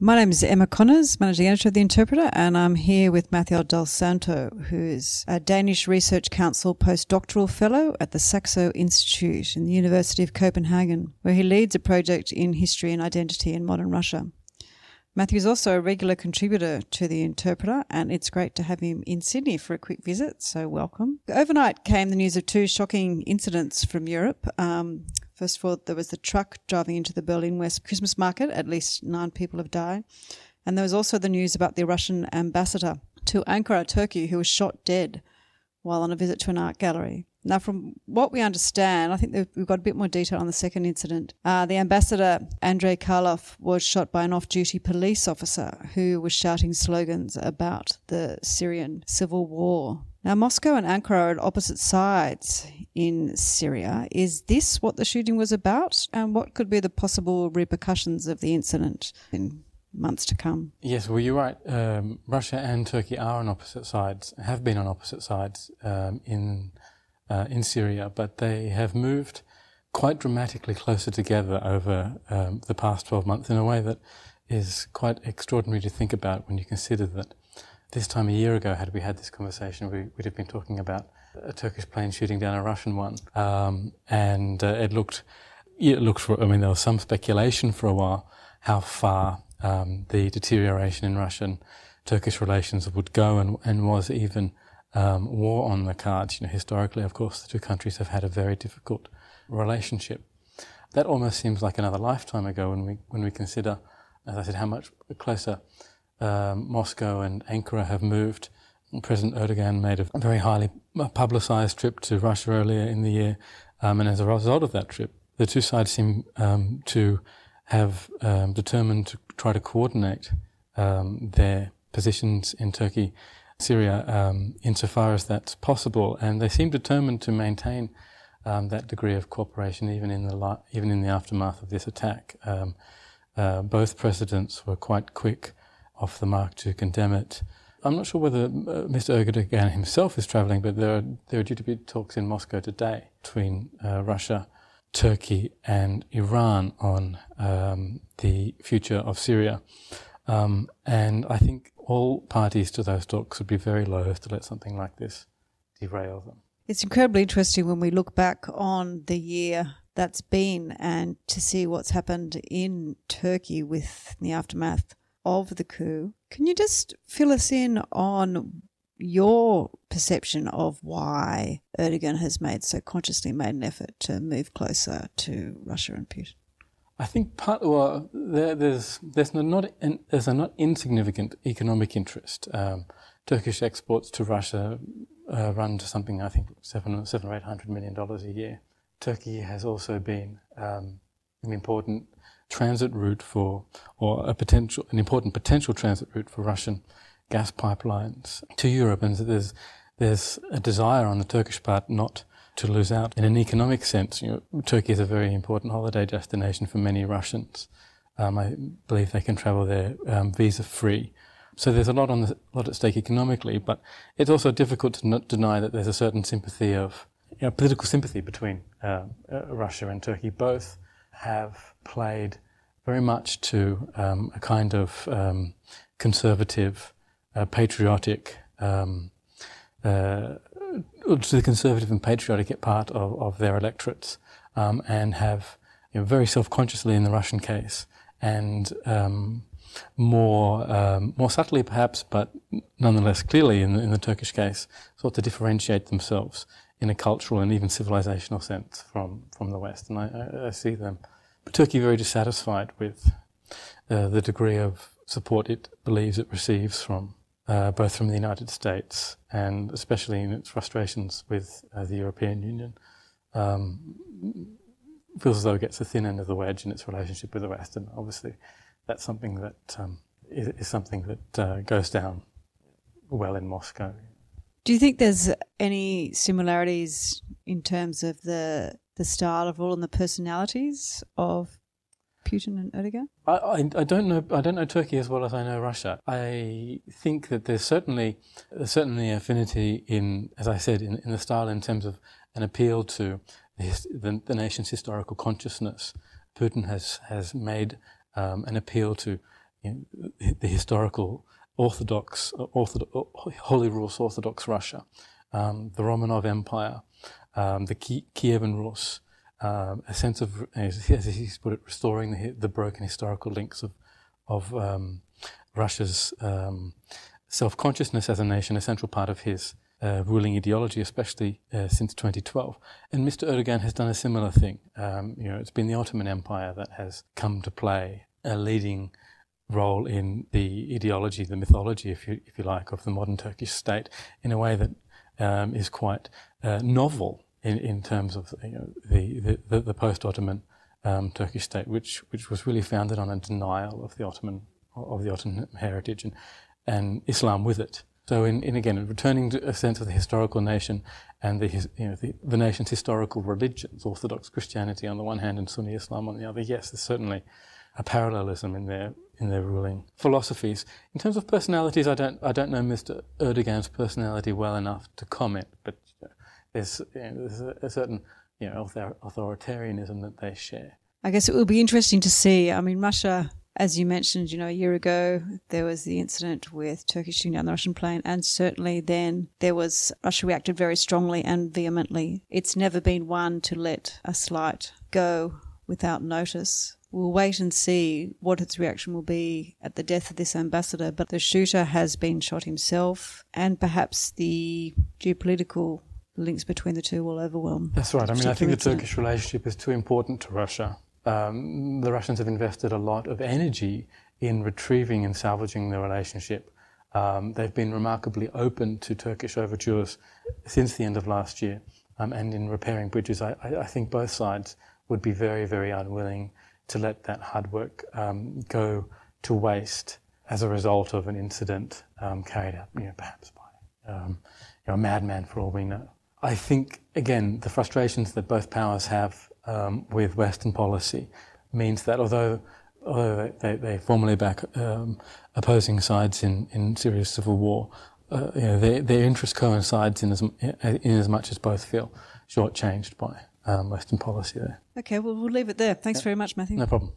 My name is Emma Connors, Managing Editor of The Interpreter, and I'm here with Matthew Dal Santo, who is a Danish Research Council postdoctoral fellow at the Saxo Institute in the University of Copenhagen, where he leads a project in history and identity in modern Russia. Matthew is also a regular contributor to The Interpreter, and it's great to have him in Sydney for a quick visit, so welcome. Overnight came the news of two shocking incidents from Europe. Um, First of all, there was the truck driving into the Berlin West Christmas market. At least nine people have died. And there was also the news about the Russian ambassador to Ankara, Turkey, who was shot dead while on a visit to an art gallery. Now, from what we understand, I think we've got a bit more detail on the second incident. Uh, the ambassador, Andrei Karlov, was shot by an off duty police officer who was shouting slogans about the Syrian civil war. Now, Moscow and Ankara are at opposite sides in Syria. Is this what the shooting was about? And what could be the possible repercussions of the incident in months to come? Yes, well, you're right. Um, Russia and Turkey are on opposite sides, have been on opposite sides um, in, uh, in Syria, but they have moved quite dramatically closer together over um, the past 12 months in a way that is quite extraordinary to think about when you consider that this time a year ago, had we had this conversation, we, would have been talking about a Turkish plane shooting down a Russian one. Um, and uh, it looked, it looked for, I mean, there was some speculation for a while how far um, the deterioration in Russian Turkish relations would go and, and was even um, war on the cards. You know, historically, of course, the two countries have had a very difficult relationship. That almost seems like another lifetime ago when we, when we consider, as I said, how much closer um, Moscow and Ankara have moved. President Erdogan made a very highly publicized trip to Russia earlier in the year, um, and as a result of that trip, the two sides seem um, to have um, determined to try to coordinate um, their positions in Turkey, Syria, insofar as that's possible, and they seem determined to maintain that degree of cooperation even in the even in the aftermath of this attack. Uh, both presidents were quite quick off the mark to condemn it. I'm not sure whether uh, Mr. Erdogan himself is travelling, but there are, there are due to be talks in Moscow today between uh, Russia, Turkey, and Iran on um, the future of Syria. Um, and I think all parties to those talks would be very loath to let something like this derail them. It's incredibly interesting when we look back on the year that's been and to see what's happened in Turkey with the aftermath of the coup. Can you just fill us in on your perception of why Erdogan has made so consciously made an effort to move closer to Russia and Putin? I think part well, there, there's there's not there's a not insignificant economic interest. Um, Turkish exports to Russia uh, run to something I think seven seven or eight hundred million dollars a year. Turkey has also been um, an important transit route for, or a potential, an important potential transit route for Russian gas pipelines to Europe. And there's, there's a desire on the Turkish part not to lose out. In an economic sense, you know, Turkey is a very important holiday destination for many Russians. Um, I believe they can travel there um, visa free. So there's a lot on the, lot at stake economically, but it's also difficult to not deny that there's a certain sympathy of you know, political sympathy between uh, uh, Russia and Turkey. Both have played very much to um, a kind of um, conservative, uh, patriotic, um, uh, to the conservative and patriotic part of, of their electorates, um, and have you know, very self-consciously in the Russian case, and um, more um, more subtly perhaps, but nonetheless clearly in the, in the Turkish case, sought to differentiate themselves in a cultural and even civilizational sense from, from the West. And I, I see them, Turkey very dissatisfied with uh, the degree of support it believes it receives from uh, both from the United States and especially in its frustrations with uh, the European Union. Um, feels as though it gets the thin end of the wedge in its relationship with the West, and obviously that's something that um, is, is something that uh, goes down well in Moscow. Do you think there's any similarities in terms of the the style of all and the personalities of Putin and Erdogan? I, I, I, don't know. I don't know Turkey as well as I know Russia. I think that there's certainly certainly affinity in, as I said, in, in the style in terms of an appeal to the, the, the nation's historical consciousness. Putin has has made um, an appeal to you know, the historical Orthodox, Orthodox, Holy Rus Orthodox Russia, um, the Romanov Empire, um, the Ki- Kievan Rus, um, a sense of, as he's put it, restoring the, the broken historical links of, of um, Russia's um, self consciousness as a nation, a central part of his uh, ruling ideology, especially uh, since 2012. And Mr. Erdogan has done a similar thing. Um, you know, it's been the Ottoman Empire that has come to play a leading role in the ideology, the mythology, if you, if you like, of the modern Turkish state in a way that um, is quite uh, novel in, in terms of you know, the, the, the post-Ottoman um, Turkish state, which, which was really founded on a denial of the Ottoman of the Ottoman heritage and, and Islam with it. So, in, in again, returning to a sense of the historical nation and the, you know, the, the, nation's historical religions, Orthodox Christianity on the one hand and Sunni Islam on the other, yes, there's certainly a parallelism in their in their ruling philosophies. In terms of personalities, I don't I don't know Mr. Erdogan's personality well enough to comment, but there's, you know, there's a, certain you know authoritarianism that they share. I guess it will be interesting to see. I mean, Russia as you mentioned, you know, a year ago, there was the incident with Turkey shooting down the Russian plane, and certainly then there was Russia reacted very strongly and vehemently. It's never been one to let a slight go without notice. We'll wait and see what its reaction will be at the death of this ambassador, but the shooter has been shot himself, and perhaps the geopolitical links between the two will overwhelm. That's right. I mean, I think the Turkish relationship is too important to Russia um, the Russians have invested a lot of energy in retrieving and salvaging the relationship. Um, they've been remarkably open to Turkish overtures since the end of last year, um, and in repairing bridges. I, I, think both sides would be very, very unwilling to let that hard work um, go to waste as a result of an incident um, carried out, you know, perhaps by um, you know, a madman, for all we know. I think again the frustrations that both powers have um, with Western policy means that although although they, they formally back um, opposing sides in, in Syria's civil war, uh, you know, their, their interest coincides in as, in as much as both feel shortchanged by um, Western policy there. Okay, well, we'll leave it there. Thanks yeah. very much, Matthew. No problem.